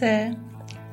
سه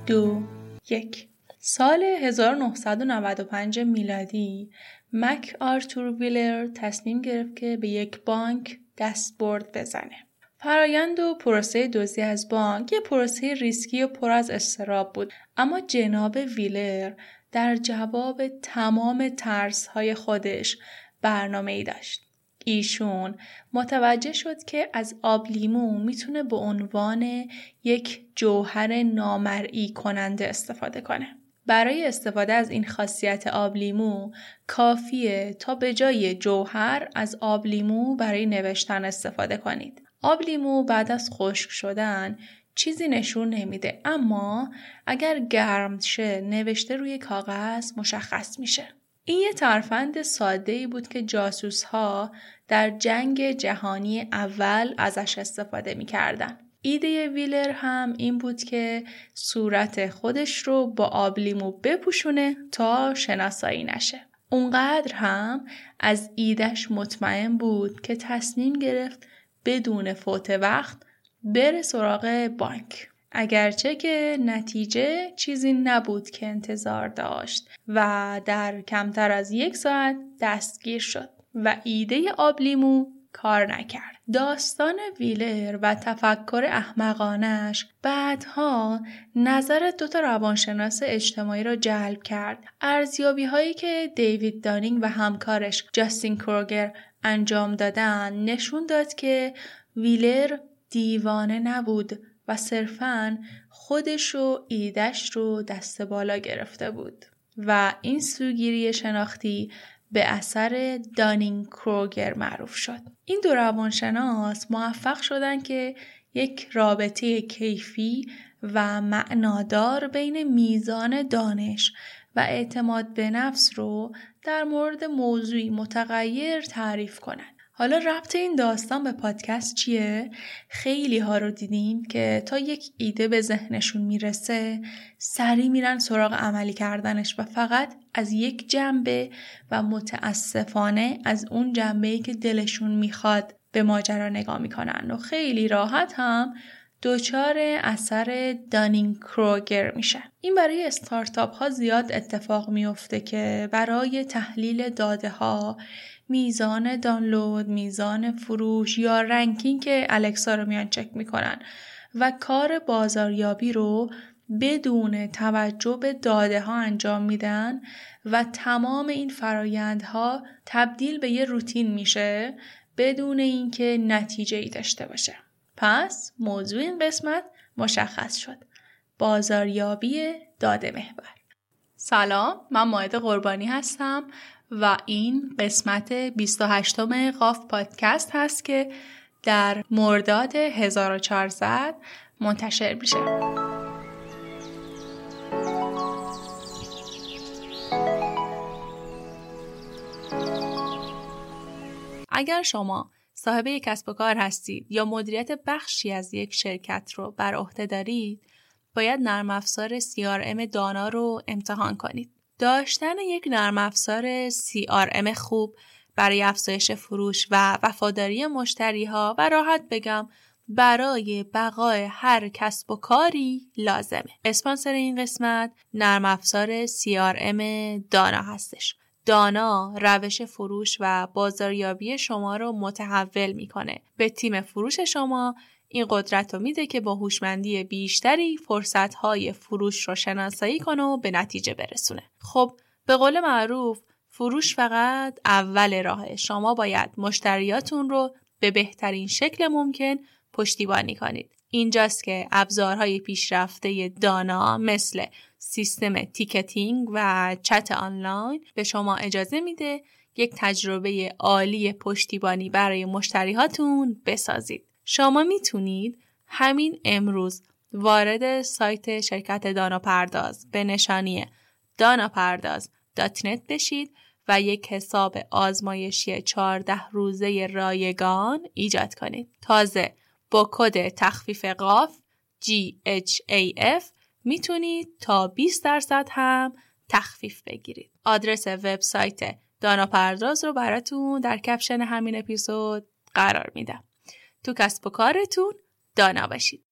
دو یک سال 1995 میلادی مک آرتور ویلر تصمیم گرفت که به یک بانک دستبرد بزنه. فرایند و پروسه دزدی از بانک یه پروسه ریسکی و پر از اضطراب بود اما جناب ویلر در جواب تمام ترس های خودش برنامه ای داشت. ایشون متوجه شد که از آب لیمو می‌تونه به عنوان یک جوهر نامرئی کننده استفاده کنه. برای استفاده از این خاصیت آب لیمو کافیه تا به جای جوهر از آب لیمو برای نوشتن استفاده کنید. آب لیمو بعد از خشک شدن چیزی نشون نمیده اما اگر گرم شه نوشته روی کاغذ مشخص میشه. این یه ترفند ساده ای بود که جاسوس ها در جنگ جهانی اول ازش استفاده می‌کردن. ایده ویلر هم این بود که صورت خودش رو با آبلیمو بپوشونه تا شناسایی نشه. اونقدر هم از ایدش مطمئن بود که تصمیم گرفت بدون فوت وقت بره سراغ بانک. اگرچه که نتیجه چیزی نبود که انتظار داشت و در کمتر از یک ساعت دستگیر شد و ایده آبلیمو کار نکرد. داستان ویلر و تفکر احمقانش بعدها نظر دوتا روانشناس اجتماعی را جلب کرد. ارزیابی هایی که دیوید دانینگ و همکارش جاستین کروگر انجام دادن نشون داد که ویلر دیوانه نبود و صرفا خودش و ایدش رو دست بالا گرفته بود و این سوگیری شناختی به اثر دانینگ کروگر معروف شد. این دو روانشناس موفق شدن که یک رابطه کیفی و معنادار بین میزان دانش و اعتماد به نفس رو در مورد موضوعی متغیر تعریف کنند. حالا ربط این داستان به پادکست چیه؟ خیلی ها رو دیدیم که تا یک ایده به ذهنشون می‌رسه سری میرن سراغ عملی کردنش و فقط از یک جنبه و متاسفانه از اون جنبه که دلشون می‌خواد به ماجرا نگاه می‌کنن و خیلی راحت هم دچار اثر دانینگ کروگر میشه این برای استارتاپ ها زیاد اتفاق میفته که برای تحلیل داده ها میزان دانلود، میزان فروش یا رنکینگ که الکسا رو میان چک می‌کنن و کار بازاریابی رو بدون توجه به داده ها انجام میدن و تمام این فرایندها تبدیل به یه روتین میشه بدون اینکه نتیجه ای داشته باشه. پس موضوع این قسمت مشخص شد. بازاریابی داده محور. سلام من ماهد قربانی هستم و این قسمت 28 قاف پادکست هست که در مرداد 1400 منتشر میشه. اگر شما صاحب یک کسب و کار هستید یا مدیریت بخشی از یک شرکت رو بر عهده دارید باید نرم افزار CRM دانا رو امتحان کنید. داشتن یک نرم افزار CRM خوب برای افزایش فروش و وفاداری مشتری ها و راحت بگم برای بقای هر کسب و کاری لازمه. اسپانسر این قسمت نرم افزار CRM دانا هستش. دانا روش فروش و بازاریابی شما رو متحول می‌کنه. به تیم فروش شما این قدرت رو میده که با هوشمندی بیشتری فرصتهای فروش رو شناسایی کنه و به نتیجه برسونه. خب به قول معروف فروش فقط اول راهه. شما باید مشتریاتون رو به بهترین شکل ممکن پشتیبانی کنید. اینجاست که ابزارهای پیشرفته دانا مثل سیستم ticketing و چت آنلاین به شما اجازه میده یک تجربه عالی پشتیبانی برای مشتریهاتون بسازید. شما می‌تونید همین امروز وارد سایت شرکت دانا پرداز به نشانی داناپرداز.net بشید و یک حساب آزمایشی 14 روزه رایگان ایجاد کنید. تازه با کد تخفیف قاف GHAF می‌تونید تا 20 درصد هم تخفیف بگیرید. آدرس وبسایت دانا پرداز رو براتون در caption همین اپیزود قرار میدم. تو کسب و کارتون دانا باشید.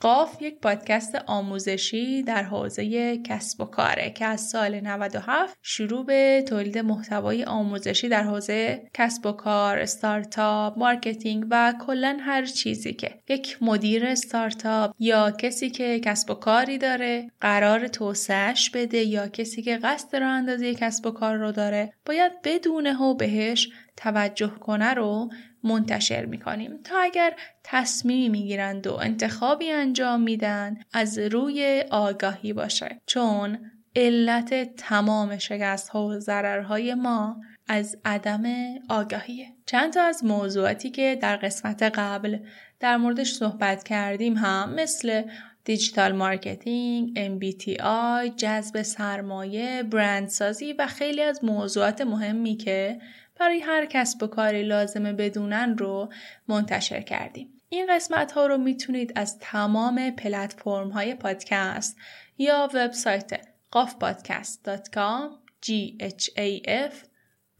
قاف یک پادکست آموزشی در حوزه کسب و کاره که از سال 97 شروع به تولید محتوای آموزشی در حوزه کسب و کار، استارتاپ، marketing و کلا هر چیزی که یک مدیر استارتاپ یا کسی که کسب و کاری داره قرار توسعهش بده یا کسی که قصد راه اندازی کسب و کار رو داره باید بدونه و بهش توجه کنه رو منتشر می‌کنیم. تا اگر تصمیمی می‌گیرند و انتخابی انجام میدن از روی آگاهی باشه. چون علت تمام شکست ها و ضررهای ما از عدم آگاهیه. چند تا از موضوعاتی که در قسمت قبل در موردش صحبت کردیم هم مثل digital marketing، MBTI، جذب سرمایه، برندسازی و خیلی از موضوعات مهمی که برای هر کسب و کاری لازمه بدونن رو منتشر کردیم. این قسمت ها رو می‌تونید از تمام پلتفرم های پادکست یا وبسایت ghafpodcast.com g h a f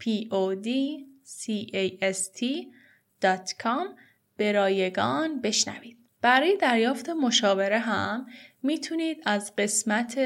p o d c a s t.com به رایگان بشنوید. برای دریافت مشاوره هم می‌تونید از قسمت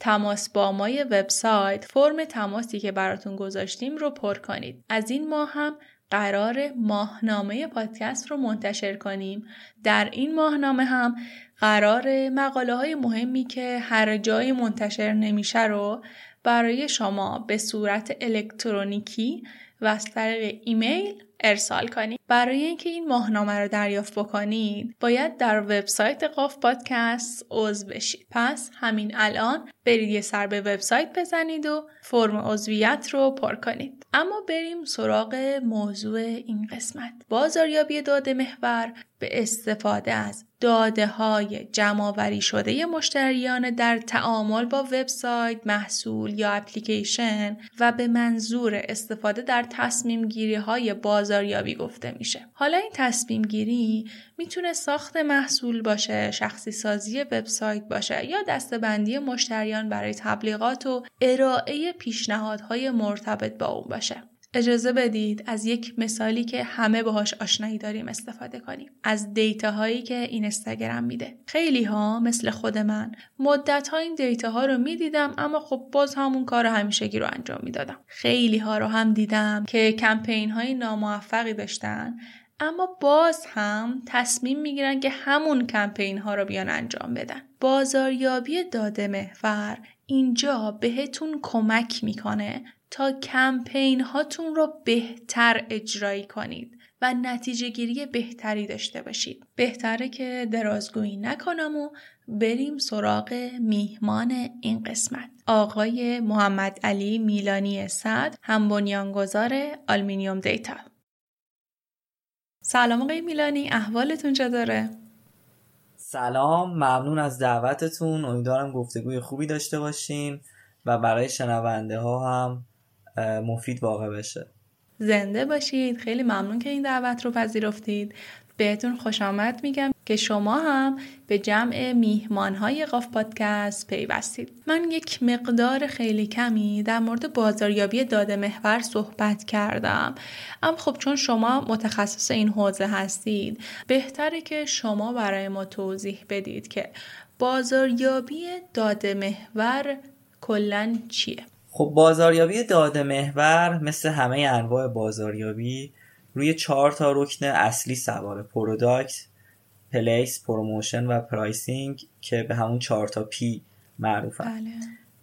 تماس با مای وبسایت فرم تماسی که براتون گذاشتیم رو پر کنید. از این ماه هم قرار ماهنامه پادکست رو منتشر کنیم. در این ماهنامه هم قرار مقاله های مهمی که هر جایی منتشر نمیشه رو برای شما به صورت الکترونیکی و از طریق ایمیل ارسال کنید. برای اینکه این ماهنامه رو دریافت بکنید باید در وبسایت قاف پادکست عضو بشید. پس همین الان برید یه سر به وبسایت بزنید و فرم عضویت رو پر کنید اما بریم سراغ موضوع این قسمت بازاریابی داده محور به استفاده از داده های جمعآوری شده مشتریان در تعامل با وبسایت، محصول یا اپلیکیشن و به منظور استفاده در تصمیم گیری های بازاریابی گفته میشه. حالا این تصمیم گیری می‌تونه ساخت محصول باشه، شخصی سازی وبسایت باشه یا دستبندی مشتریان برای تبلیغات و ارائه پیشنهادهای مرتبط با اون باشه. اجازه بدید از یک مثالی که همه باهاش آشنایی داریم استفاده کنیم. از دیتا هایی که این استگرام میده. خیلی ها مثل خود من مدت ها این دیتا ها رو می‌دیدم اما خب باز همون کار همیشگی رو انجام می‌دادم. خیلی ها رو هم دیدم که کمپین های ناموفقی داشتن اما باز هم تصمیم می‌گیرن که همون کمپین ها رو بیان انجام بدن. بازاریابی داده محور اینجا بهتون کمک می‌کنه تا کمپین هاتون رو بهتر اجرایی کنید و نتیجه گیری بهتری داشته باشید. بهتره که درازگویی نکنم و بریم سراغ میهمان این قسمت. آقای محمد علی میلانی صد هم بنیانگذار آلمینیوم دیتا. سلام آقای میلانی احوالتون چطوره؟ سلام ممنون از دعوتتون. امیدوارم گفتگوی خوبی داشته باشیم و برای شنونده ها هم مفید واقع بشه. زنده باشید خیلی ممنون که این دعوت رو پذیرفتید. بهتون خوش آمد میگم. که شما هم به جمع میهمان های قاف پادکست پیوستید. من یک مقدار خیلی کمی در مورد بازاریابی داده محور صحبت کردم. اما خب چون شما متخصص این حوزه هستید بهتره که شما برای ما توضیح بدید که بازاریابی داده محور کلا چیه. خب بازاریابی داده محور مثل همه انواع بازاریابی روی چهار تا رکن اصلی سواره product place promotion و pricing که به همون چهار تا P معروفن بله.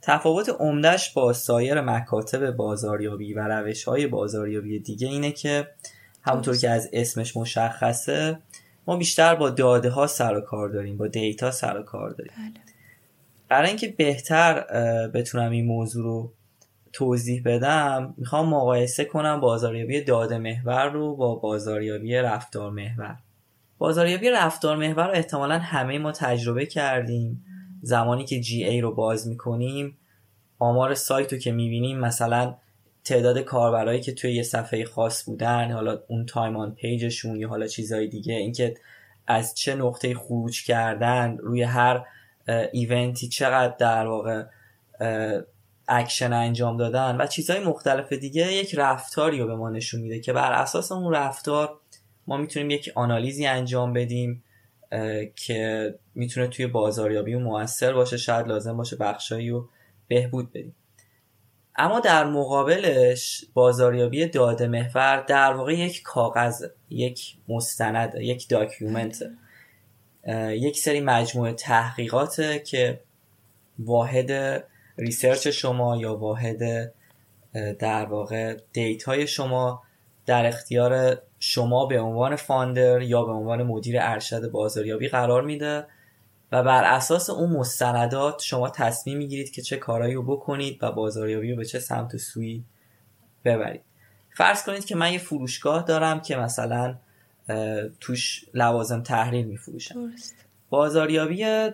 تفاوت عمدهش با سایر مکاتب بازاریابی و روش های بازاریابی دیگه اینه که همونطور که از اسمش مشخصه ما بیشتر با داده ها سر و کار داریم با دیتا سر و کار داریم بله. برای اینکه بهتر بتونم این موضوع رو توضیح بدم می‌خوام مقایسه کنم بازاریابی داده محور رو با بازاریابی رفتار محور بازاریابی رفتار محور رو احتمالا همه ما تجربه کردیم. زمانی که جی ای رو باز می‌کنیم آمار سایت رو که می‌بینیم مثلا تعداد کاربرایی که توی یه صفحه خاص بودن حالا اون time on page شون یا حالا چیزهای دیگه اینکه از چه نقطه خروج کردن روی هر event ی چقدر در واقع اکشن انجام دادن و چیزهای مختلف دیگه یک رفتاری رو به ما نشون میده که بر اساس اون رفتار ما می‌تونیم یک آنالیزی انجام بدیم که می‌تونه توی بازاریابی موثر باشه شاید لازم باشه بخشایی و بهبود بدیم. اما در مقابلش بازاریابی داده محور در واقع یک کاغذ یک مستند یک document یک سری مجموعه تحقیقاته که واحد research شما یا واحد در واقع data ی شما در اختیار شما به عنوان founder یا به عنوان مدیر ارشد بازاریابی قرار میده و بر اساس اون مستندات شما تصمیم می‌گیرید که چه کارایی رو بکنید و بازاریابی رو به چه سمت و سوی ببرید. فرض کنید که من یه فروشگاه دارم که مثلا توش لوازم تحریر میفروشم. بازاریابی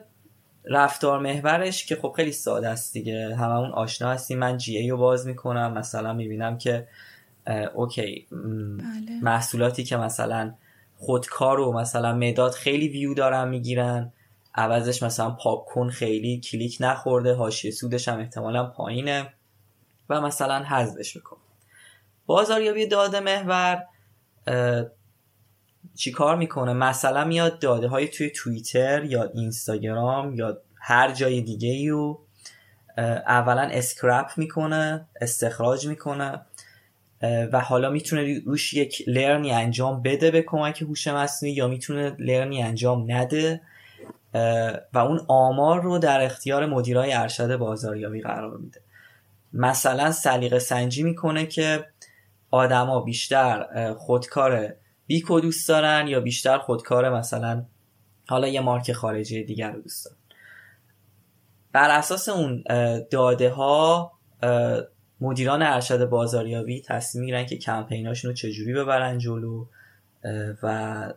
رفتار محورش که خب خیلی ساده است دیگه. هممون آشنا هستیم. من جی ای رو باز می‌کنم. مثلا می‌بینم که اوکی. بله. محصولاتی که مثلا خودکار و مثلا مداد خیلی ویو دارن می‌گیرن. عوضش مثلا پاک کن خیلی کلیک نخورده حاشیه سودش هم احتمالا پایینه و مثلا حذفش میکنن بازاریابی داده محور چی کار می‌کنه؟ مثلا میاد داده های توی توییتر یا اینستاگرام یا هر جای دیگه ای رو اولا scrape می‌کنه استخراج می‌کنه. و حالا می‌تونه روش یک لرنی انجام بده به کمک هوش مصنوعی یا می‌تونه لرنی انجام نده و اون آمار رو در اختیار مدیرای ارشد بازاریابی قرار میده. مثلا سلیقه سنجی می‌کنه که آدما بیشتر خودکار بیکو دوست دارن یا بیشتر خودکار مثلا حالا یه مارک خارجی دیگر رو دوست دارن. بر اساس اون داده ها مدیران ارشد بازاریابی تصمیم می‌گیرن که کمپیناشون رو چجوری ببرن جلو و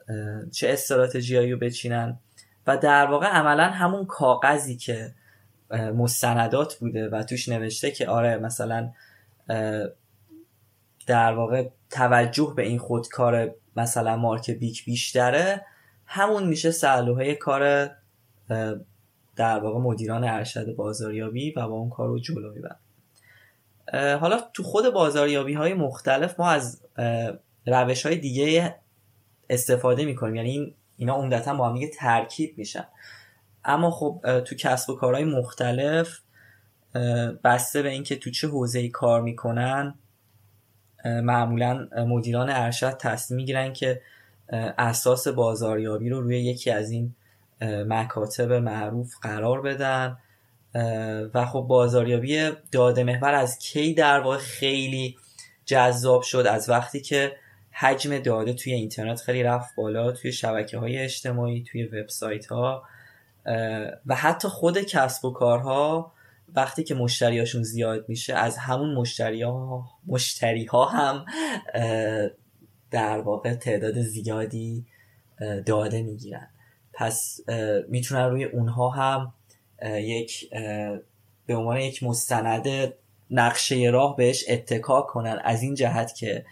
چه استراتژیایی رو بچینن. و در واقع عملا همون کاغذی که مستندات بوده و توش نوشته که آره مثلا در واقع توجه به این خودکار مثلا مارک بیک بیشتره همون میشه سلوه کار در واقع مدیران ارشد بازاریابی و با اون کار رو جلو می‌برن حالا تو خود بازاریابی های مختلف ما از روش های دیگه استفاده می‌کنیم. یعنی اینا عمدتا با هم دیگه ترکیب میشن. اما خب تو کسب و کارهای مختلف بسته به اینکه تو چه حوزه کار می‌کنن معمولا مدیران ارشد تصمیم می‌گیرن که اساس بازاریابی رو روی یکی از این مکاتب معروف قرار بدن. و خب بازاریابی داده محور از کی در واقع خیلی جذاب شد از وقتی که حجم داده توی اینترنت خیلی رفت بالا توی شبکه های اجتماعی توی وبسایت ها و حتی خود کسب و کارها وقتی که مشتریاشون زیاد میشه از همون مشتری ها, مشتری ها هم در واقع تعداد زیادی داده می‌گیرن. پس می‌تونن روی اونها هم یک به عنوان یک مستند نقشه راه بهش اتکا کنن. از این جهت که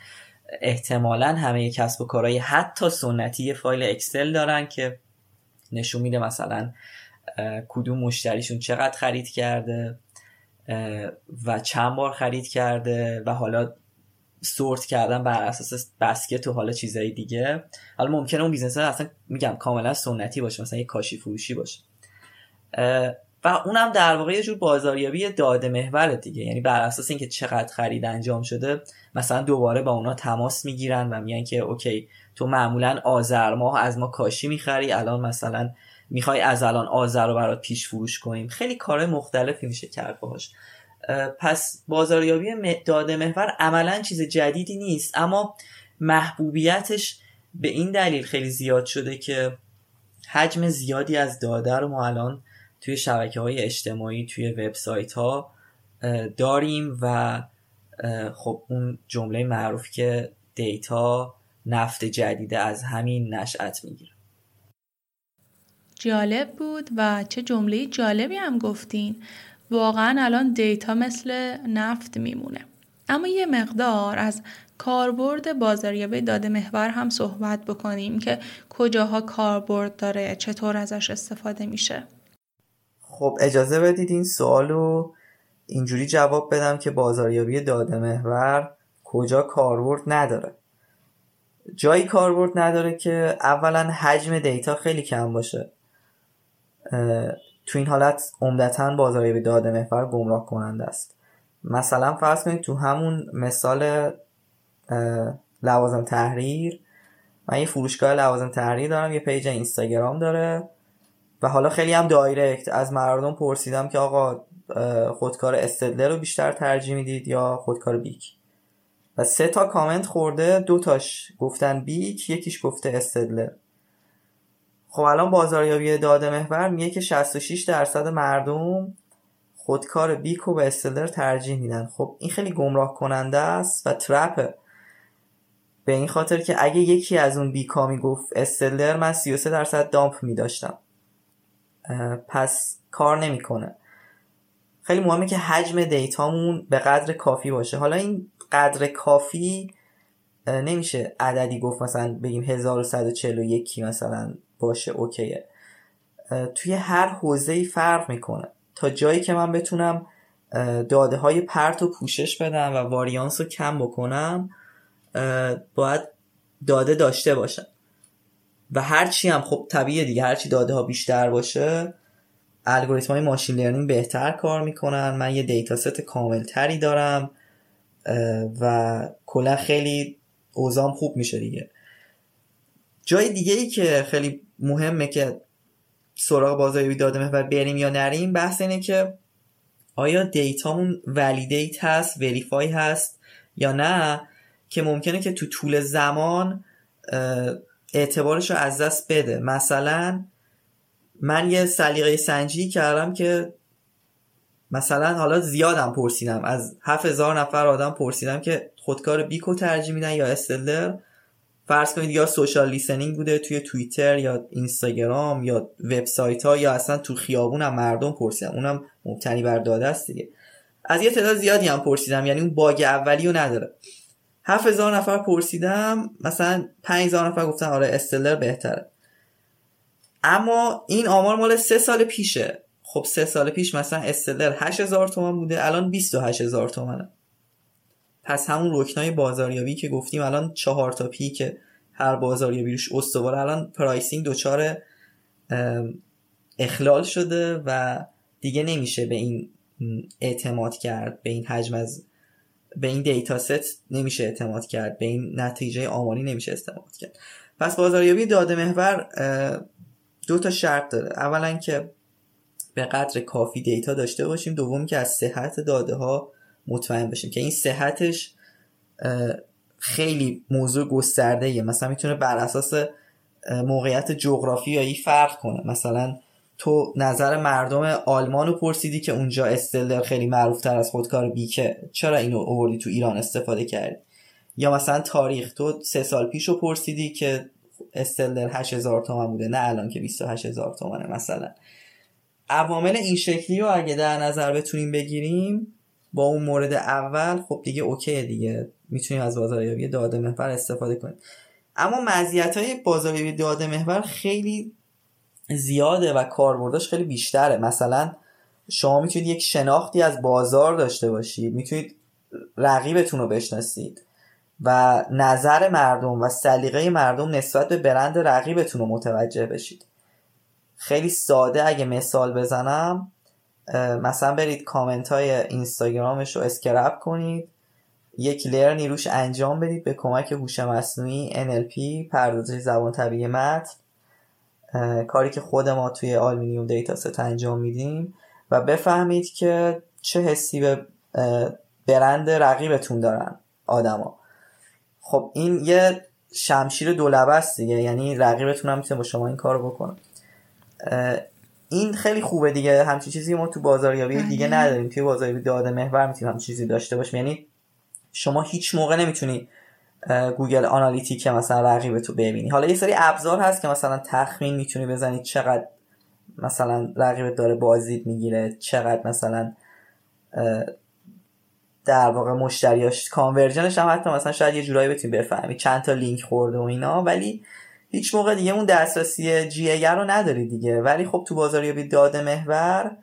احتمالا همه کسب و کارهای حتی سنتی یه فایل اکسل دارن که نشون میده مثلا کدوم مشتریشون چقدر خرید کرده و چند بار خرید کرده و حالا sort کردن بر اساس basket و حالا چیزهای دیگه. حالا ممکنه اون business اصلا میگم کاملا سنتی باشه مثلا یه کاشی فروشی باشه. و اونم در واقع یه جور بازاریابی داده محور دیگه. یعنی بر اساس اینکه چقدر خرید انجام شده مثلا دوباره با اونا تماس می‌گیرن و میگن که okay تو معمولا آذر ماه از ما کاشی می‌خری الان مثلا می‌خوای از الان آذر رو برات پیش فروش کنیم. خیلی کار مختلفی میشه کرد باهاش. پس بازاریابی داده محور عملا چیز جدیدی نیست اما محبوبیتش به این دلیل خیلی زیاد شده که حجم زیادی از داده رو ما الان توی شبکه های اجتماعی توی وبسایت ها داریم و خب اون جمله معروف که دیتا نفت جدیده از همین نشأت می‌گیره. جالب بود و چه جمله جالبی هم گفتین. واقعا الان دیتا مثل نفت میمونه. اما یه مقدار از کاربرد بازاریابی داده محور هم صحبت بکنیم که کجاها کاربرد داره چطور ازش استفاده میشه. خب اجازه بدید این سوال رو اینجوری جواب بدم که بازاریابی داده محور کجا کاربرد نداره. جایی کاربرد نداره که اولا حجم دیتا خیلی کم باشه. تو این حالت عمدتا بازاریابی داده محور گمراه کننده است. مثلا فرض کنید تو همون مثال لوازم تحریر من یه فروشگاه لوازم تحریر دارم یه پیج اینستاگرام داره. و حالا خیلی هم دایرکت. از مردم پرسیدم که آقا خودکار استدلر رو بیشتر ترجیح می‌دید یا خودکار بیک؟ و سه تا کامنت خورده دو تاش گفتن بیک یکیش گفته استدلر. خب الان بازاریابی داده محور میگه که 66 درصد مردم خودکار بیک رو به استدلر ترجیح میدن. خب این خیلی گمراه کننده است و ترپه به این خاطر که اگه یکی از اون بیکا می‌گفت استدلر من 33 درصد دامپ میداشتم. پس کار نمی‌کنه. خیلی مهمه که حجم دیتامون به قدر کافی باشه. حالا این قدر کافی نمیشه عددی گفت مثلا بگیم 1141 مثلا باشه okay ه. توی هر حوزه فرق می‌کنه. تا جایی که من بتونم داده های پرت و پوشش بدم و واریانس رو کم بکنم باید داده داشته باشم. و هرچی هم خب طبیعه دیگه هرچی داده ها بیشتر باشه الگوریتم های machine learning بهتر کار می‌کنن. من یه data set کامل تری دارم و کلا خیلی اوزام خوب میشه دیگه. جای دیگه ای که خیلی مهمه که سراغ بازاریابی داده محور بریم یا نریم بحث اینه که آیا دیتامون ولیدیت هست وریفای هست یا نه؟ که ممکنه که تو طول زمان اعتبارش رو از دست بده. مثلا من یه سلیقه سنجی کردم که مثلا حالا زیادم پرسیدم. از هزار نفر آدم پرسیدم که خودکار بیکو ترجیح میدن یا استلر؟ فرض کنید یا سوشال لیسنینگ بوده توی توییتر یا اینستاگرام یا وبسایت ها یا اصلا تو خیابون هم مردم پرسیدم اونم مبتنی بر داده است دیگه. از یه تعداد زیادی هم پرسیدم. یعنی اون باگ اولی رو نداره. هزار نفر پرسیدم مثلا هزار نفر گفتن آره استلر بهتره. اما این آمار مال سه سال پیشه. خب سه سال پیش مثلا استدلر 8000 تومان بوده الان 28000 تومنه. پس همون رکنای بازاریابی که گفتیم الان چهار تا P که هر بازاریابی روش استوار الان pricing دچار اخلال شده و دیگه نمیشه به این اعتماد کرد به این حجم از به این data set نمیشه اعتماد کرد به این نتیجه آماری نمیشه اعتماد کرد. پس بازاریابی داده محور دو تا شرط داره. اولا که به قدر کافی دیتا داشته باشیم دوم که از صحت داده ها مطمئن بشیم که این صحتش خیلی موضوع گسترده مثلا می‌تونه بر اساس موقعیت جغرافیایی فرق کنه. مثلا تو نظر مردم آلمان رو پرسیدی که اونجا استلر خیلی معروف تر از خودکار بیکه. چرا اینو اووردی تو ایران استفاده کردی؟ یا مثلا تاریخ تو سه سال پیش رو پرسیدی که استلر 8000 تومن بوده نه الان که 28000 تومنه مثلا. عوامل این شکلی رو اگه در نظر بتونیم بگیریم با اون مورد اول خب دیگه اوکی دیگه. می‌تونیم از بازاریابی داده محور استفاده کنیم. اما مزیت های بازاریابی داده محور خیلی زیاده و کاربردش خیلی بیشتره. مثلا شما می‌تونید یک شناختی از بازار داشته باشید می‌تونید رقیبتون رو بشناسید و نظر مردم و سلیقه مردم نسبت به برند رقیبتون رو متوجه بشید. خیلی ساده اگه مثال بزنم مثلا برید کامنت های اینستاگرامش رو scrape کنید. یک learning ی روش انجام بدید به کمک هوش مصنوعی NLP پردازش زبان طبیعی متن. کاری که خود ما توی آلمینیوم دیتا ست انجام میدیم و بفهمید که چه حسی به برند رقیبتون دارن آدما. خب این یه شمشیر دولبه است دیگه یعنی رقیبتون هم می‌تونه با شما این کار بکنه. این خیلی خوبه دیگه همچین چیزی ما تو بازاریابی دیگه بله. نداریم. توی بازاریابی داده محور می‌تونیم همچین چیزی داشته باشیم. یعنی شما هیچ موقع نمی‌تونی گوگل آنالیتیک مثلا رقیب تو ببینی. حالا یه سری ابزار هست که مثلا تخمین می‌تونی بزنی چقدر مثلا رقیبت داره بازدید می‌گیره چقدر مثلا در واقع مشتریاش conversion ش هم حتی مثلا شاید یه جورایی بتونی بفهمی. چند تا لینک خورده و اینا ولی هیچ موقع دیگه اون دسترسی جی رو نداری دیگه. ولی خب تو بازاریابی داده محور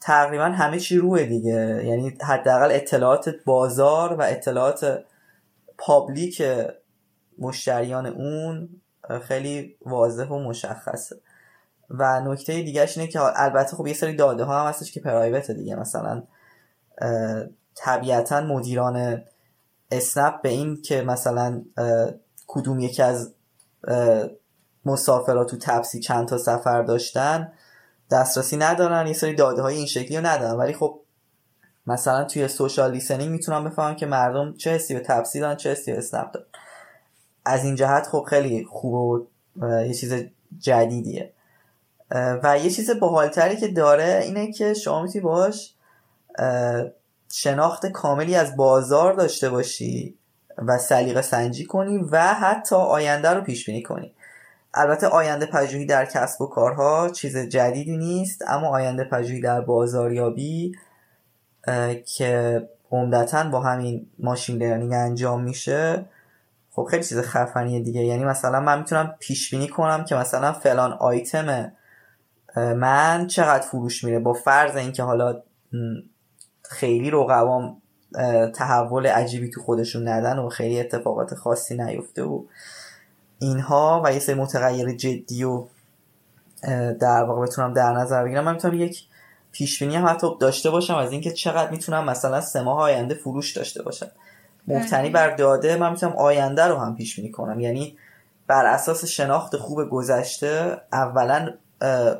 تقریبا همه چی روه دیگه. یعنی حداقل اطلاعات بازار و اطلاعات public مشتریان اون خیلی واضح و مشخصه. و نکته دیگهش اینه که البته خب یه سری داده ها هم هستش که پرایوت دیگه. مثلا طبیعتا مدیران اسنپ به این که مثلا کدوم یکی از مسافرات تو تپسی چند تا سفر داشتن دسترسی ندارن یه سری داده های این شکلی رو ندارن. ولی خب مثلا توی سوشال لیسنینگ می‌تونم بفهمم که مردم چه حسی به تپسی دارن چه حسی به اسنپ دارن. از این جهت خب خیلی خوب و یه چیز جدیدیه. و یه چیز باحالتری که داره اینه که شما می‌تونی باش شناخت کاملی از بازار داشته باشی و سلیقه سنجی کنی و حتی آینده رو پیش بینی کنی. البته آینده پژوهی در کسب و کارها چیز جدیدی نیست اما آینده پژوهی در بازاریابی که عمدتا با همین ماشین لرنینگ انجام میشه خب خیلی چیز خفنیه دیگه. یعنی مثلا من می‌تونم پیش بینی کنم که مثلا فلان آیتم من چقدر فروش میره با فرض اینکه حالا خیلی رقبام تحول عجیبی تو خودشون ندن و خیلی اتفاقات خاصی نیفته و اینها و یه سری متغیر جدی و در واقع بتونم در نظر بگیرم. من می‌تونم یک پیش بینی هم حتی داشته باشم از اینکه چقدر می‌تونم مثلا سه ماه آینده فروش داشته باشم. مبتنی بله. بر داده من می‌تونم آینده رو هم پیش بینی کنم. یعنی بر اساس شناخت خوب گذشته اولا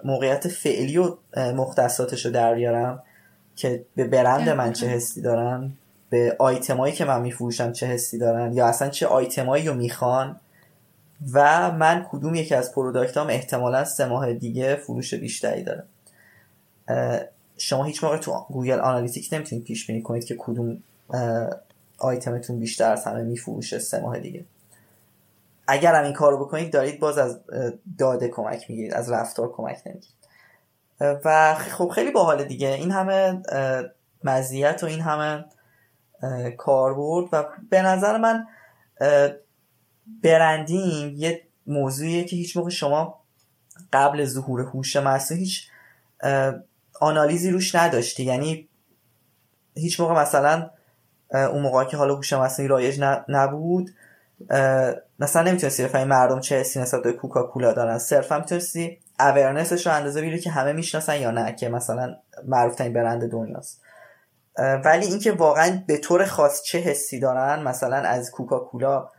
موقعیت فعلی و مختصاتش رو در بیارم که به برند من چه حسی دارن به آیتمایی که من میفروشم چه حسی دارن یا اصلا چه آیتمایی رو می‌خوان. و من کدوم یکی از پروداکتام احتمالا سه ماه دیگه فروش بیشتری داره. شما هیچ موقع تو گوگل آنالیتیک نمی‌تونید پیش بینی کنید که کدوم آیتمتون بیشتر از همه میفروشه سه ماه دیگه. اگر هم این کار رو بکنید دارید باز از داده کمک می‌گیرید از رفتار کمک نمی‌گیرید. و خب خیلی باحاله دیگه. این همه مزیت و این همه کاربرد و به نظر من branding یه موضوعیه که هیچ موقع شما قبل ظهور هوش مصنوعی هیچ آنالیزی روش نداشتی. یعنی هیچ موقع مثلا اون موقع که حالا هوش مصنوعی رایج نبود مثلا نمی‌تونستی بفهمی مردم چه حسی نسبت به کوکاکولا دارن. صرفا می‌تونستی اورنسش رو اندازه بگیری که همه می‌شناسن یا نه که مثلا معروف ترین برند دنیاست. ولی اینکه واقعا به طور خاص چه حسی دارن مثلا از کوکاکولا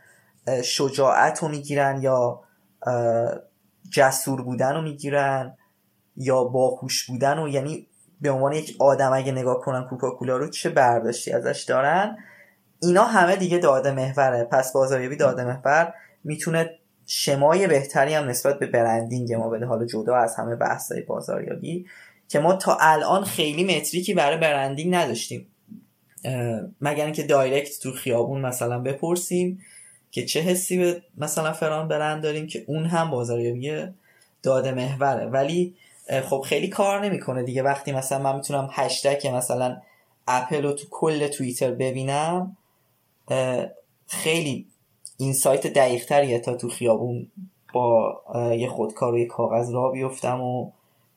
شجاعت رو می‌گیرن یا جسور بودن رو می‌گیرن یا باهوش بودن و یعنی به عنوان یک آدم اگه نگاه کنن کوکاکولا رو چه برداشتی ازش دارن؟ اینا همه دیگه داده محوره. پس بازاریابی داده محور. می‌تونه شمای بهتری هم نسبت به برندینگ ما بده. حالا جدا از همه بحثای بازاریابی که ما تا الان خیلی متریکی برای برندینگ نداشتیم. مگر اینکه دایرکت تو خیابون مثلا بپرسیم. که چه حسی به مثلا فران برند داریم که اون هم بازاریابی داده محوره. ولی خب خیلی کار نمی‌کنه دیگه. وقتی مثلا من می‌تونم هشتگ مثلا اپل رو تو کل توییتر ببینم خیلی این سایت دقیق تریه تا تو خیابون با یه خودکار یه کاغذ را بیفتم و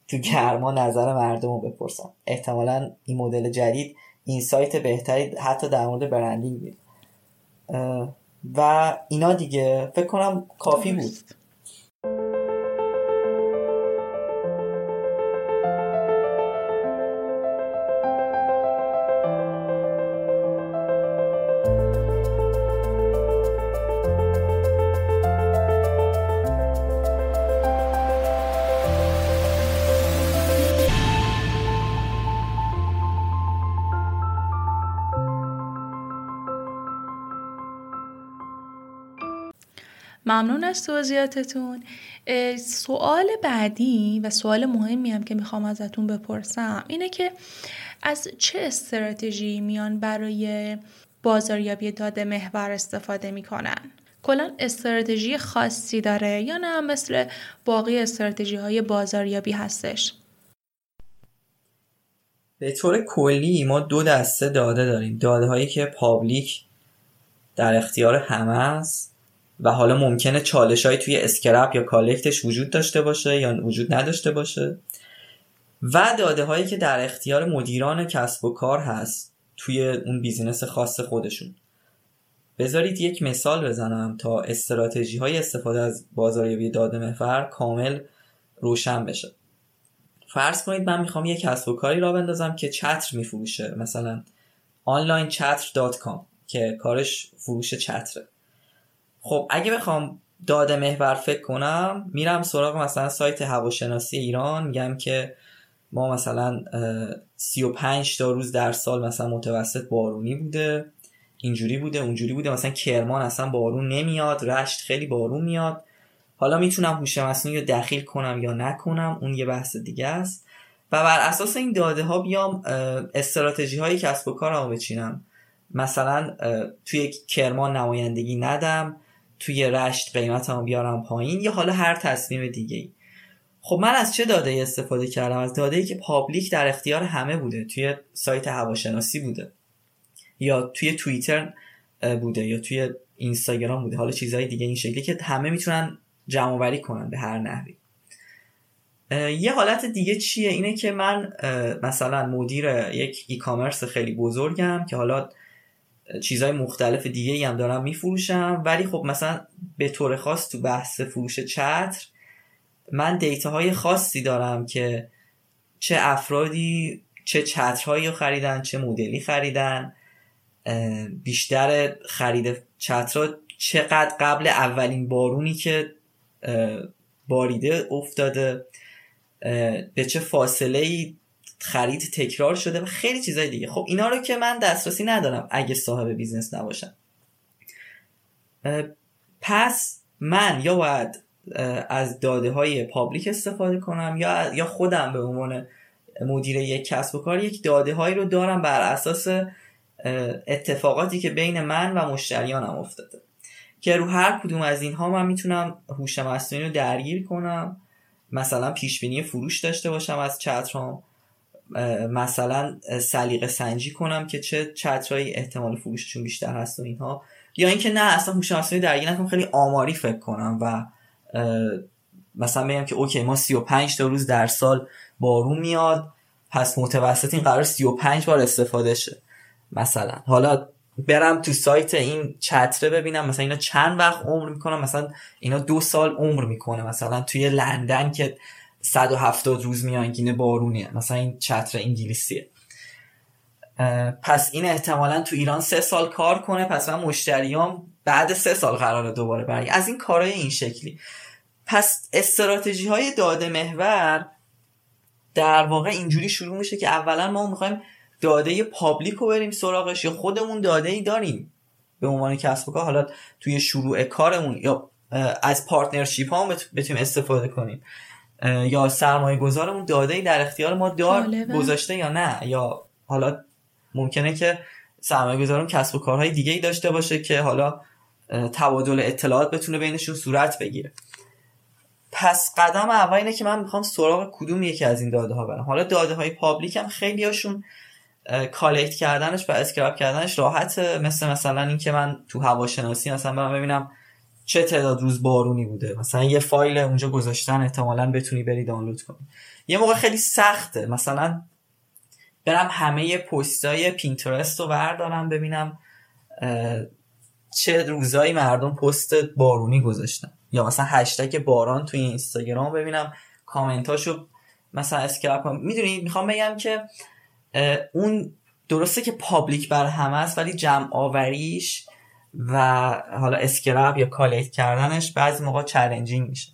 تو گرما نظر مردم رو بپرسم. احتمالا این مدل جدید این سایت بهتری حتی در مورد برندینگ و اینا دیگه. فکر کنم کافی بود. ممنون از توضیحاتتون. سوال بعدی و سوال مهمی هم که می‌خوام ازتون بپرسم اینه که از چه استراتژی میان برای بازاریابی داده محور استفاده می‌کنن؟ کلا استراتژی خاصی داره یا نه؟ مثل باقی استراتژی های بازاریابی هستش. به طور کلی ما دو دسته داده داریم. داده هایی که پابلیک در اختیار همه است. و حالا ممکنه چالش های توی scrape یا collect ش وجود داشته باشه یا وجود نداشته باشه. و داده هایی که در اختیار مدیران کسب و کار هست توی اون business خاص خودشون. بذارید یک مثال بزنم تا استراتژی های استفاده از بازاریابی داده محور کامل روشن بشه. فرض کنید من می‌خوام یک کسب و کاری راه بندازم که چتر میفروشه. مثلا آنلاین چتر.com که کارش فروش چتره. خب اگه بخوام داده محور فکر کنم میرم سراغ مثلا سایت هواشناسی ایران. میگم که ما مثلا 35 تا روز در سال مثلا متوسط بارونی بوده. اینجوری بوده اونجوری بوده. مثلا کرمان اصلا بارون نمیاد رشت خیلی بارون میاد. حالا می‌تونم هوش مصنوعی رو دخیل کنم یا نکنم اون یه بحث دیگه است. و بر اساس این داده ها بیام استراتژی های کسب و کارمو بچینم. مثلا توی کرمان نمایندگی ندم. توی رشت قیمتمو بیارم پایین یا حالا هر تصمیم دیگه ای خب من از چه داده استفاده کردم؟ از داده ای که پابلیک در اختیار همه بوده توی سایت هواشناسی بوده یا توی توییتر بوده یا توی اینستاگرام بوده. حالا چیزهای دیگه این شکلی که همه می‌تونن جمع آوری کنن به هر نحوی. یه حالت دیگه چیه؟ اینه که من مثلا مدیر یک ای کامرس خیلی بزرگم که حالا چیزهای مختلف دیگه هم دارم میفروشم. ولی خب مثلا به طور خاص تو بحث فروش چتر من دیتاهای خاصی دارم که چه افرادی چه چترهایی رو خریدن چه مدلی خریدن بیشتر خرید چترها چقدر قبل اولین بارونی که باریده افتاده به چه فاصله ای خرید تکرار شده و خیلی چیزای دیگه. خب اینا رو که من دسترسی ندارم اگه صاحب business نباشم. پس من یا باید از داده های public استفاده کنم یا یا خودم به عنوان مدیر یک کسب و کار یک داده هایی رو دارم بر اساس اتفاقاتی که بین من و مشتریانم افتاده. که رو هر کدوم از اینها من می‌تونم هوش مصنوعی رو درگیر کنم. مثلا پیش بینی فروش داشته باشم از چترام. مثلا سلیقه سنجی کنم که چه چترهایی احتمال فروششون بیشتر هست و اینها. یا اینکه نه اصلا هوش مصنوعی درگیر نکنم خیلی آماری فکر کنم و مثلا بگم که اوکی ما 35 تا روز در سال بارون میاد پس متوسط این قرار 35 بار استفاده شه مثلا. حالا برم تو سایت این چتره ببینم مثلا اینا چند وقت عمر می‌کنم مثلا اینا دو سال عمر می‌کنه مثلا توی لندن که 170 روز میانگین بارونیه. مثلا این چتر انگلیسیه. پس این احتمالا تو ایران سه سال کار کنه پس من مشتریام بعد سه سال قراره دوباره برگرد. از این کارهای این شکلی. پس استراتژی های داده محور در واقع اینجوری شروع میشه که اولا ما می‌خوایم داده public رو بریم سراغش یا خودمون داده ای داریم. به عنوان کسب و کار حالا توی شروع کارمون یا از partnership ها بتونیم استفاده کنیم. یا سرمایه گذارمون داده ای در اختیار ما دار گذاشته یا نه. یا حالا ممکنه که سرمایه گذارم کسب و کارهای دیگه ای داشته باشه که حالا تبادل اطلاعات بتونه بینشون صورت بگیره. پس قدم اول اینه که من می‌خوام سراغ کدوم یکی از این داده ها برم. حالا داده های public هم خیلی هاشون collect کردنش و scrape کردنش راحته. مثل مثلا اینکه من تو هواشناسی مثلا برم ببینم چه تعداد روز بارونی بوده؟ مثلا یه فایل اونجا گذاشتن احتمالا بتونی بری دانلود کنی. یه موقع خیلی سخته. مثلا برم همه پستای پینترست رو بردارم ببینم چه روزایی مردم پست بارونی گذاشتن. یا مثلا هشتگ باران توی اینستاگرام ببینم کامنتاشو مثلا scrape کنم. می‌دونی؟ می‌خوام بگم که اون درسته که public برا همه است ولی جمع آوریش و حالا scrape یا collect کردنش بعضی موقع challenging میشه.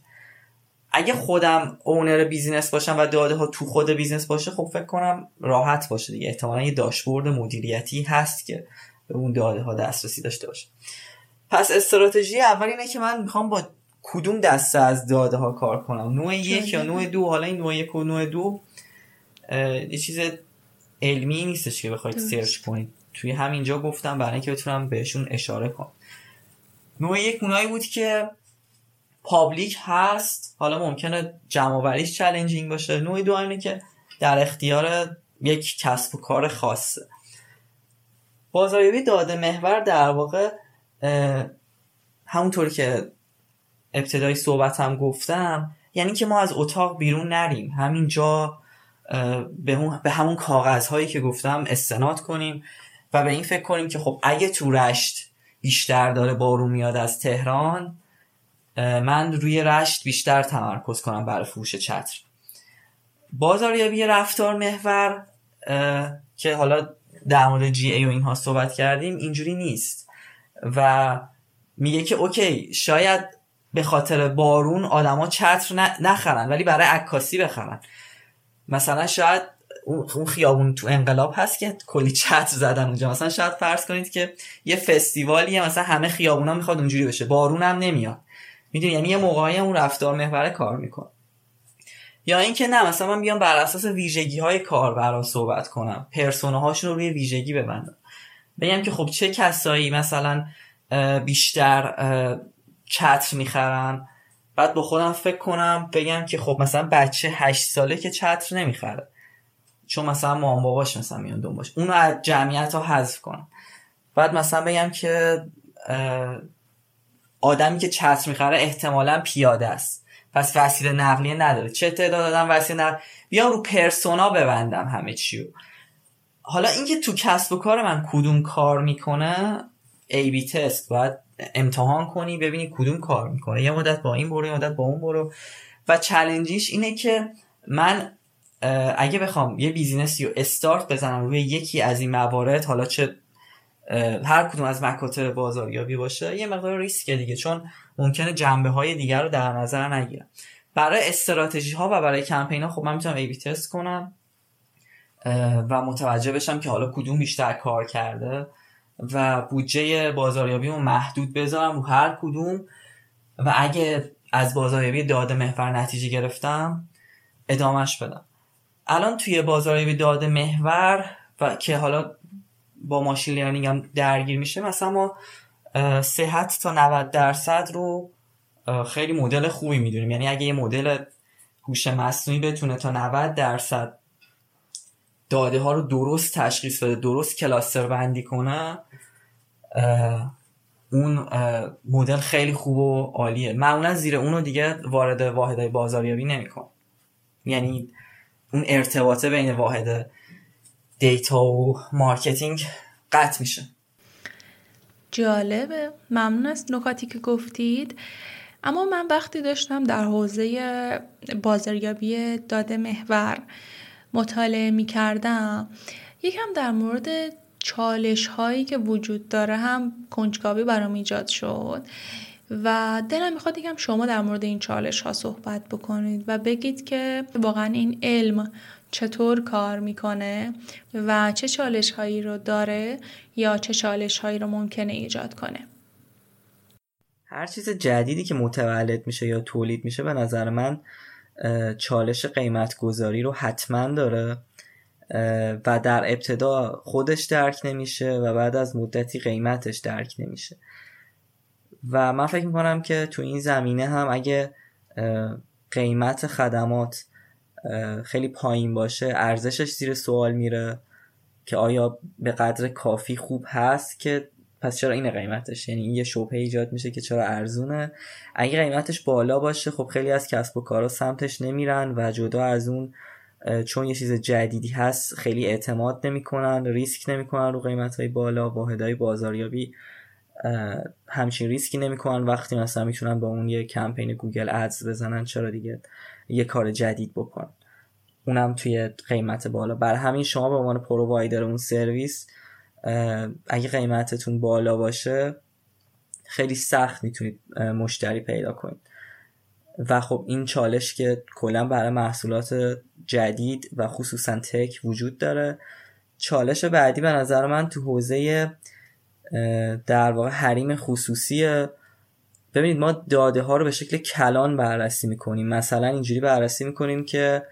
اگه خودم owner business باشم و داده ها تو خود business باشه خب فکر کنم راحت باشه دیگه. احتمالا یه داشبورد مدیریتی هست که به اون داده ها دسترسی داشته باشه. پس استراتژی اول اینه که من می‌خوام با کدوم دسته از داده ها کار کنم؟ نوع یک یا نوع دو؟ حالا این نوع یک و نوع دو یه چیز علمی نیستش که بخواید سرچ کنید. توی همینجا گفتم برای اینکه بتونم بهشون اشاره کنم. نوع یک اونایی بود که public هست حالا ممکنه جمع آوریش challenging باشه. نوع دو اینه که در اختیار یک کسب و کار خاصه. بازاریابی داده محور در واقع همونطوری که ابتدای صحبت هم گفتم یعنی که ما از اتاق بیرون نریم. همینجا به, به همون کاغذ هایی که گفتم استناد کنیم. و به این فکر کنیم که خب اگه تو رشت بیشتر داره بارون میاد از تهران من روی رشت بیشتر تمرکز کنم برای فروش چتر. بازاریابی رفتار محور که حالا در مورد جی ای و اینها صحبت کردیم اینجوری نیست. و میگه که اوکی شاید به خاطر بارون آدما چتر نخرن ولی برای عکاسی بخرن. مثلا شاید اون خیابون تو انقلاب هست که کلی چتر زدن اونجا. مثلا شاید فرض کنید که یه فستیوالیه مثلا همه خیابونا می‌خواد اونجوری بشه. بارون هم نمیاد. می‌دونی؟ یعنی یه موقعی اون رفتار محور کار می‌کنه. یا اینکه نه مثلا من بیام بر اساس ویژگی های کاربرا صحبت کنم. پرسونه رو روی ویژگی ببندم. بگم که خب چه کسایی مثلا بیشتر چتر می‌خرن؟ بعد با خودم فکر کنم بگم که خب مثلا بچه هشت ساله که چتر نمی‌خره. چون مثلا مام باباش مثلا میان باش اونو از جمعیت ها حذف کنم بعد مثلا بگم که آدمی که چتر می‌خره احتمالا پیاده است. پس وسیله نقلیه نداره. چه تعداد آدم وسیله نقل بیام رو persona ببندم همه چیو. حالا اینکه تو کسب و کار من کدوم کار می‌کنه A/B test باید امتحان کنی ببینی کدوم کار می‌کنه. یه مدت با این برو یه مدت با اون برو. و challenge ش اینه که من اگه بخوام یه business ی رو استارت بزنم روی یکی از این موارد حالا چه هر کدوم از مکاتب بازاریابی باشه یه مقدار ریسک دیگه چون ممکنه جنبه های دیگر رو در نظر نگیرم. برای استراتژی ها و برای کمپین ها خب من می‌تونم ای تست کنم و متوجه بشم که حالا کدوم بیشتر کار کرده و بودجه بازاریابی رو محدود بذارم رو هر کدوم. و اگه از بازاریابی داده محور نتیجه گرفتم ادامش بدم. الان توی بازاریابی داده محور و که حالا با ماشین لرنینگ هم درگیر میشه مثلا ما صحت تا 90 درصد رو خیلی مدل خوبی می‌دونیم. یعنی اگه یه مدل هوش مصنوعی بتونه تا 90 درصد داده ها رو درست تشخیص بده درست کلاستر بندی کنه اون مدل خیلی خوب و عالیه. معمولا زیر اونو دیگه وارد واحدهای بازاریابی نمیکن یعنی اون ارتباطه بین واحد data و marketing قطع میشه. جالبه. ممنون از نکاتی که گفتید. اما من وقتی داشتم در حوزه بازاریابی داده محور مطالعه می کردم یکم در مورد چالش هایی که وجود داره هم کنجکاوی برام ایجاد شد. و دلم می‌خواد یکم شما در مورد این چالش ها صحبت بکنید و بگید که واقعا این علم چطور کار می‌کنه و چه چالش هایی رو داره یا چه چالش هایی رو ممکنه ایجاد کنه. هر چیز جدیدی که متولد میشه یا تولید میشه به نظر من چالش قیمت گذاری رو حتما داره و در ابتدا خودش درک نمیشه و بعد از مدتی قیمتش درک نمیشه. و من فکر می‌کنم که تو این زمینه هم اگه قیمت خدمات خیلی پایین باشه ارزشش زیر سوال میره که آیا به قدر کافی خوب هست که پس چرا این قیمتش؟ یعنی این یه شبهه ایجاد میشه که چرا ارزونه؟ اگه قیمتش بالا باشه خب خیلی از کسب و کارا سمتش نمیرن و جدا از اون چون یه چیز جدیدی هست خیلی اعتماد نمی‌کنن ریسک نمی‌کنن رو قیمت های بالا واحدهای بازاریابی. همچین ریسکی نمی‌کنن. وقتی مثلا می‌تونن با اون یه کمپین Google Ads بزنن چرا دیگه یه کار جدید بکن؟ اونم توی قیمت بالا. بر همین شما به عنوان provider اون سرویس اگه قیمتتون بالا باشه خیلی سخت می‌تونید مشتری پیدا کنید. و خب این چالش که کلا برای محصولات جدید و خصوصا tech وجود داره. چالش بعدی به نظر من تو حوزه در واقع حریم خصوصی ببینید ما داده ها رو به شکل کلان بررسی می‌کنیم. مثلا اینجوری بررسی می‌کنیم که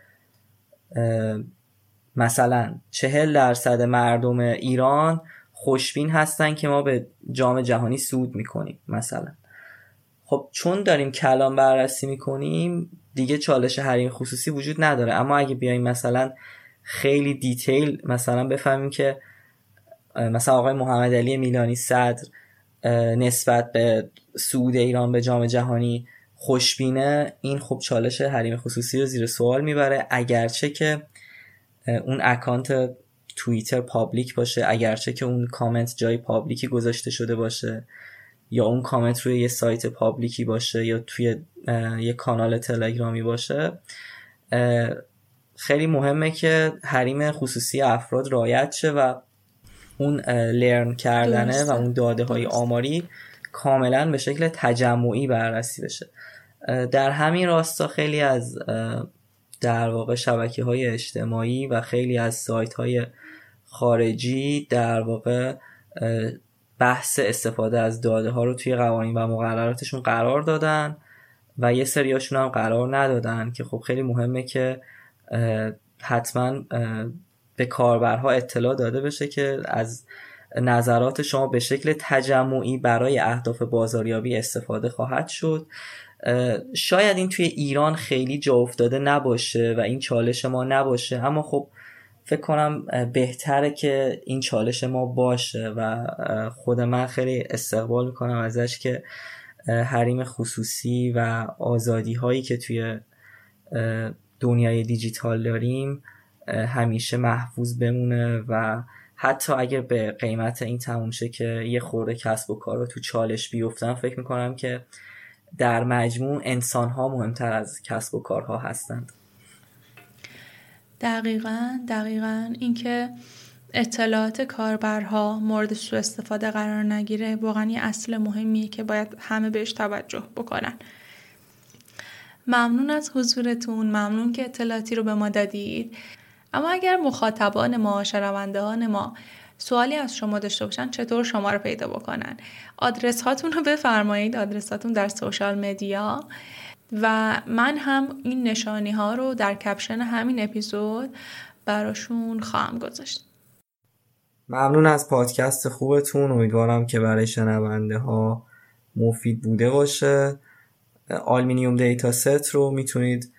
مثلا چهل درصد مردم ایران خوشبین هستن که ما به جام جهانی سود می‌کنیم مثلا. خب چون داریم کلان بررسی می‌کنیم دیگه چالش حریم خصوصی وجود نداره. اما اگه بیایم مثلا خیلی detail مثلا بفهمیم که مثلا آقای محمد علی میلانی صدر نسبت به صعود ایران به جام جهانی خوشبینه. این خب چالش حریم خصوصی رو زیر سوال می‌بره. اگرچه که اون account توییتر public باشه اگرچه که اون کامنت جای public ی گذاشته شده باشه یا اون کامنت روی یه سایت public ی باشه یا توی یه کانال تلگرامی باشه خیلی مهمه که حریم خصوصی افراد رایت شه و اون لرن کردنه و اون داده های آماری کاملا به شکل تجمعی بررسی بشه. در همین راستا خیلی از در واقع شبکه های اجتماعی و خیلی از سایت های خارجی در واقع بحث استفاده از داده ها رو توی قوانین و مقرراتشون قرار دادن و یه سریاشون هم قرار ندادن که خب خیلی مهمه که حتما به کاربرها اطلاع داده بشه که از نظرات شما به شکل تجمعی برای اهداف بازاریابی استفاده خواهد شد. شاید این توی ایران خیلی جا افتاده نباشه و این چالش ما نباشه اما خب فکر کنم بهتره که این چالش ما باشه و خود من خیلی استقبال می‌کنم ازش که حریم خصوصی و آزادی هایی که توی دنیای دیجیتال داریم همیشه محفوظ بمونه و حتی اگر به قیمت این تموم شه که یه خورده کسب و کار رو تو چالش بیفتن فکر می‌کنم که در مجموع انسان ها مهمتر از کسب و کارها هستند. دقیقا دقیقا. اینکه اطلاعات کاربرها مورد سوء استفاده قرار نگیره واقعا یه اصل مهمیه که باید همه بهش توجه بکنن. ممنون از حضورتون. ممنون که اطلاعاتی رو به ما دادید. اما اگر مخاطبان ما شنوندهان ما سوالی از شما داشته باشن چطور شما رو پیدا بکنن؟ آدرس هاتون رو بفرمایید. آدرس هاتون در سوشال مدیا. و من هم این نشانی ها رو در کپشن همین اپیزود براشون خواهم گذاشت. ممنون از پادکست خوبتون. امیدوارم که برای شنونده ها مفید بوده باشه. آلمینیوم دیتا ست رو می‌تونید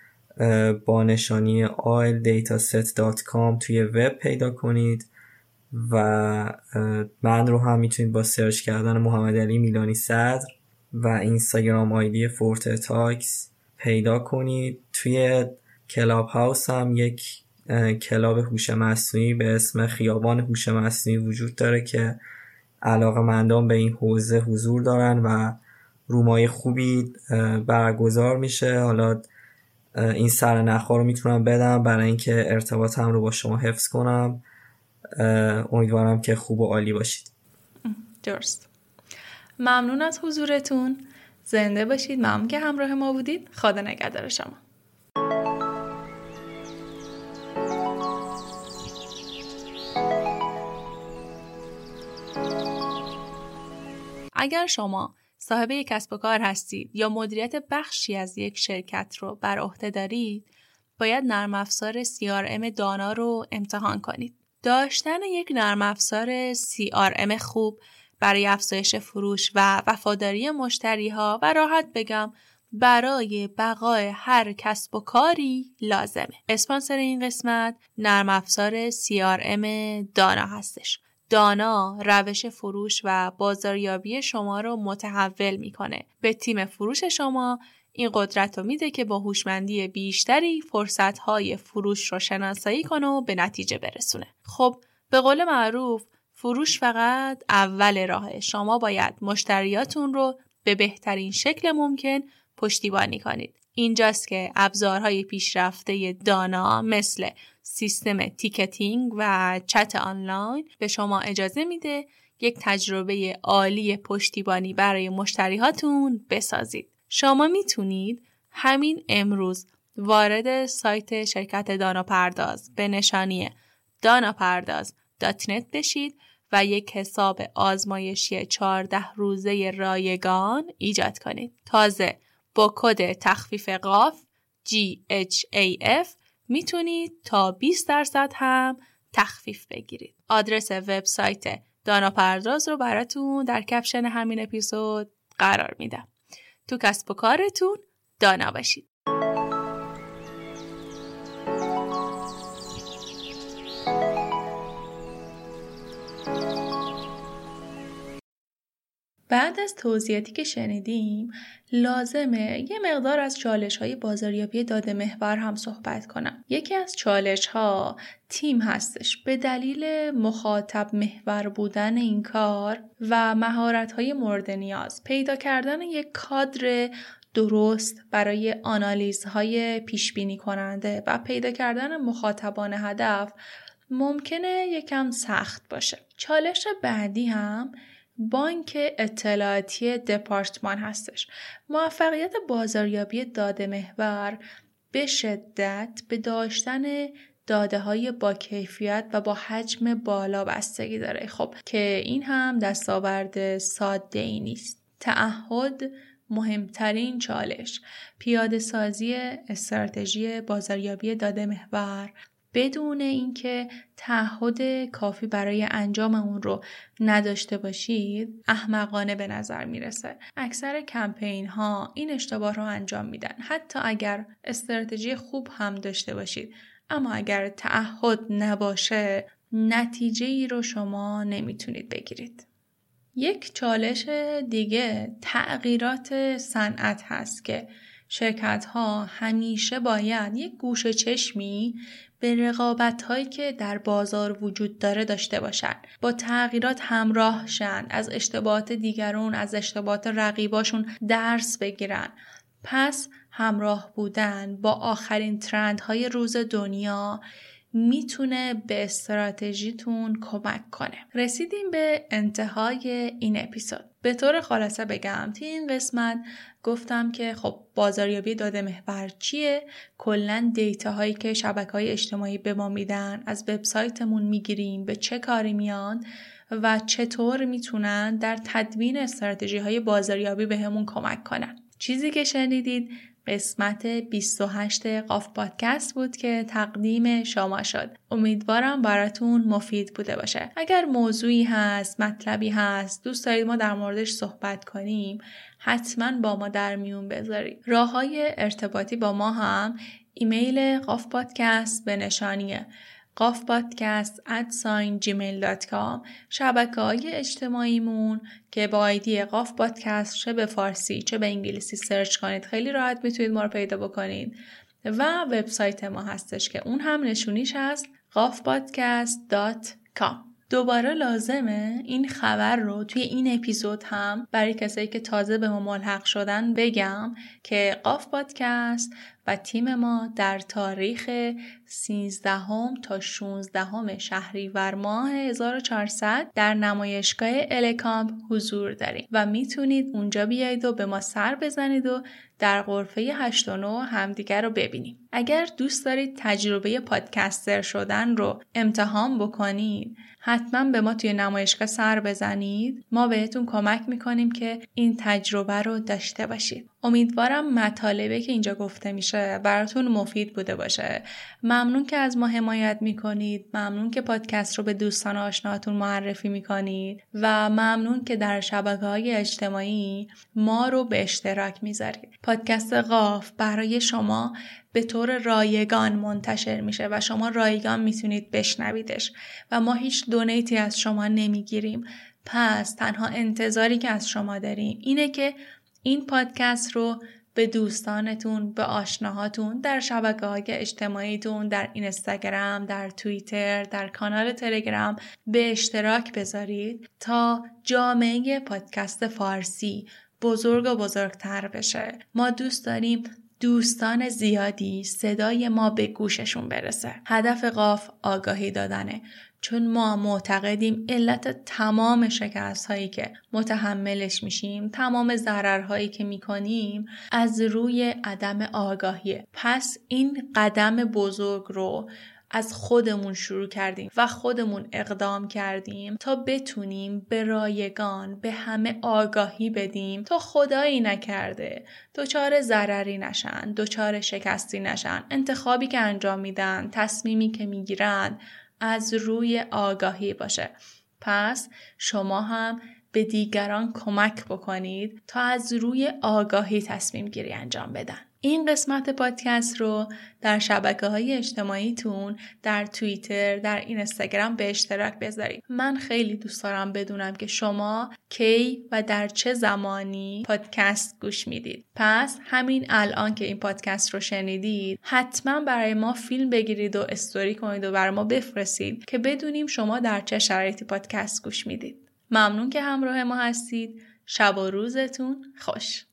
با نشانی oildataset.com توی وب پیدا کنید و من رو هم می‌تونید با سرچ کردن محمد علی میلانی صدر و اینستاگرام آیدی فورت تاکس پیدا کنید. توی کلاب هاوس هم یک کلاب هوش مصنوعی به اسم خیابان هوش مصنوعی وجود داره که علاقه مندان به این حوزه حضور دارن و رومای خوبی برگزار میشه. حالا این سر نخوا رو می‌تونم بدم. برای اینکه ارتباطم رو با شما حفظ کنم. امیدوارم که خوب و عالی باشید. درست. ممنون از حضورتون. زنده باشید. ممنون که همراه ما بودید. خدا نگهدار شما. اگر شما صاحب یک کسب و کار هستید یا مدیریت بخشی از یک شرکت رو بر عهده دارید باید نرم افزار CRM دانا رو امتحان کنید. داشتن یک نرم افزار CRM خوب برای افزایش فروش و وفاداری مشتری ها و راحت بگم برای بقای هر کسب و کاری لازمه. اسپانسر این قسمت نرم افزار CRM دانا هستش. دانا روش فروش و بازاریابی شما رو متحول می‌کنه. به تیم فروش شما این قدرت رو میده که با هوشمندی بیشتری فرصتهای فروش رو شناسایی کنه و به نتیجه برسونه. خب به قول معروف فروش فقط اول راهه. شما باید مشتریاتون رو به بهترین شکل ممکن پشتیبانی کنید. اینجاست که ابزارهای پیشرفته دانا مثل سیستم ticketing و چت آنلاین به شما اجازه میده یک تجربه عالی پشتیبانی برای مشتریهاتون بسازید. شما می‌تونید همین امروز وارد سایت شرکت دانا پرداز به نشانی داناپرداز.net بشید و یک حساب آزمایشی 14 روزه رایگان ایجاد کنید. تازه با کد تخفیف قاف GHAF می‌تونید تا 20 درصد هم تخفیف بگیرید. آدرس وبسایت دانا پرداز رو براتون در کپشن همین اپیزود قرار میدم. تو کسب و کارتون دانا باشید. بعد از توضیحاتی که شنیدیم لازمه یه مقدار از چالش های بازاریابی داده محور هم صحبت کنم. یکی از چالش ها تیم هستش به دلیل مخاطب محور بودن این کار و مهارت های مورد نیاز پیدا کردن یک کادر درست برای آنالیزهای پیش بینی کننده و پیدا کردن مخاطبان هدف ممکنه یکم سخت باشه. چالش بعدی هم بانک اطلاعاتی دپارتمان هستش. موفقیت بازاریابی داده محور به شدت به داشتن داده های با کیفیت و با حجم بالا بستگی داره. خب که این هم دستاورد ساده ای نیست. تعهد مهمترین چالش. پیاده سازی استراتژی بازاریابی داده محور بدون اینکه تعهد کافی برای انجام اون رو نداشته باشید احمقانه به نظر می‌رسه. اکثر کمپین ها این اشتباه رو انجام میدن. حتی اگر استراتژی خوب هم داشته باشید. اما اگر تعهد نباشه نتیجه ای رو شما نمی‌تونید بگیرید. یک چالش دیگه تغییرات صنعت هست که شرکت ها همیشه باید یک گوش چشمی به رقابت هایی که در بازار وجود داره داشته باشن. با تغییرات همراه شن از اشتباهات دیگرون از اشتباهات رقیباشون درس بگیرن. پس همراه بودن با آخرین ترند های روز دنیا می‌تونه به استراتژیتون کمک کنه. رسیدیم به انتهای این اپیزود. به طور خلاصه بگم توی این قسمت گفتم که خب بازاریابی داده محور چیه؟ کلا دیتا هایی که شبکه های اجتماعی به ما میدن از وبسایتمون می‌گیریم به چه کاری میان و چطور می‌تونن در تدوین استراتژی های بازاریابی بهمون کمک کنن. چیزی که شنیدید قسمت 28 قاف پادکست بود که تقدیم شما شد. امیدوارم براتون مفید بوده باشه. اگر موضوعی هست، مطلبی هست، دوست دارید ما در موردش صحبت کنیم، حتما با ما در میون بذارید. راه های ارتباطی با ما هم ایمیل قاف پادکست به نشانیه قاف پادکست at sign Gmail dot com شبکه های اجتماعیمون که با ID قاف پادکست چه به فارسی چه به انگلیسی سرچ کنید خیلی راحت می‌تونید ما رو پیدا بکنید. و وبسایت ما هستش که اون هم نشونیش هست قافپادکست.com دوباره لازمه این خبر رو توی این اپیزود هم برای کسایی که تازه به ما ملحق شدن بگم که قاف پادکست تیم ما در تاریخ 13 تا 16 شهریور ماه 1400 در نمایشگاه الکامپ حضور داریم و می‌تونید اونجا بیایید و به ما سر بزنید و در غرفه 8 و 9 همدیگر رو ببینیم. اگر دوست دارید تجربه پادکستر شدن رو امتحان بکنید حتما به ما توی نمایشگاه سر بزنید ما بهتون کمک می‌کنیم که این تجربه رو داشته باشید امیدوارم مطالبه که اینجا گفته میشه براتون مفید بوده باشه. ممنون که از ما حمایت می‌کنید. ممنون که پادکست رو به دوستان و آشناهاتون معرفی می‌کنید. و ممنون که در شبکه های اجتماعی ما رو به اشتراک می‌ذارید. پادکست قاف برای شما به طور رایگان منتشر میشه و شما رایگان می‌تونید بشنویدش. و ما هیچ دونیتی از شما نمی‌گیریم. پس تنها انتظاری که از شما داریم اینه که این پادکست رو به دوستانتون به آشناهاتون در شبکه های اجتماعیتون در اینستاگرام در توییتر در کانال تلگرام به اشتراک بذارید تا جامعه پادکست فارسی بزرگ و بزرگتر بشه. ما دوست داریم دوستان زیادی صدای ما به گوششون برسه. هدف قاف آگاهی دادنه. چون ما معتقدیم علت تمام شکست هایی که متحملش میشیم تمام ضررهایی که می‌کنیم از روی عدم آگاهیه. پس این قدم بزرگ رو از خودمون شروع کردیم و خودمون اقدام کردیم تا بتونیم به رایگان به همه آگاهی بدیم. تا خدایی نکرده. دچار ضرری نشن دچار شکستی نشن. انتخابی که انجام میدن تصمیمی که می‌گیرن از روی آگاهی باشه. پس شما هم به دیگران کمک بکنید تا از روی آگاهی تصمیم گیری انجام بدن. این قسمت پادکست رو در شبکه های اجتماعیتون در توییتر در اینستاگرام به اشتراک بذارید. من خیلی دوست دارم بدونم که شما کی و در چه زمانی پادکست گوش می‌دید. پس همین الان که این پادکست رو شنیدید حتما برای ما فیلم بگیرید و استوری کنید و برای ما بفرستید که بدونیم شما در چه شرایطی پادکست گوش می‌دید. ممنون که همراه ما هستید. شب و روزتون خوش.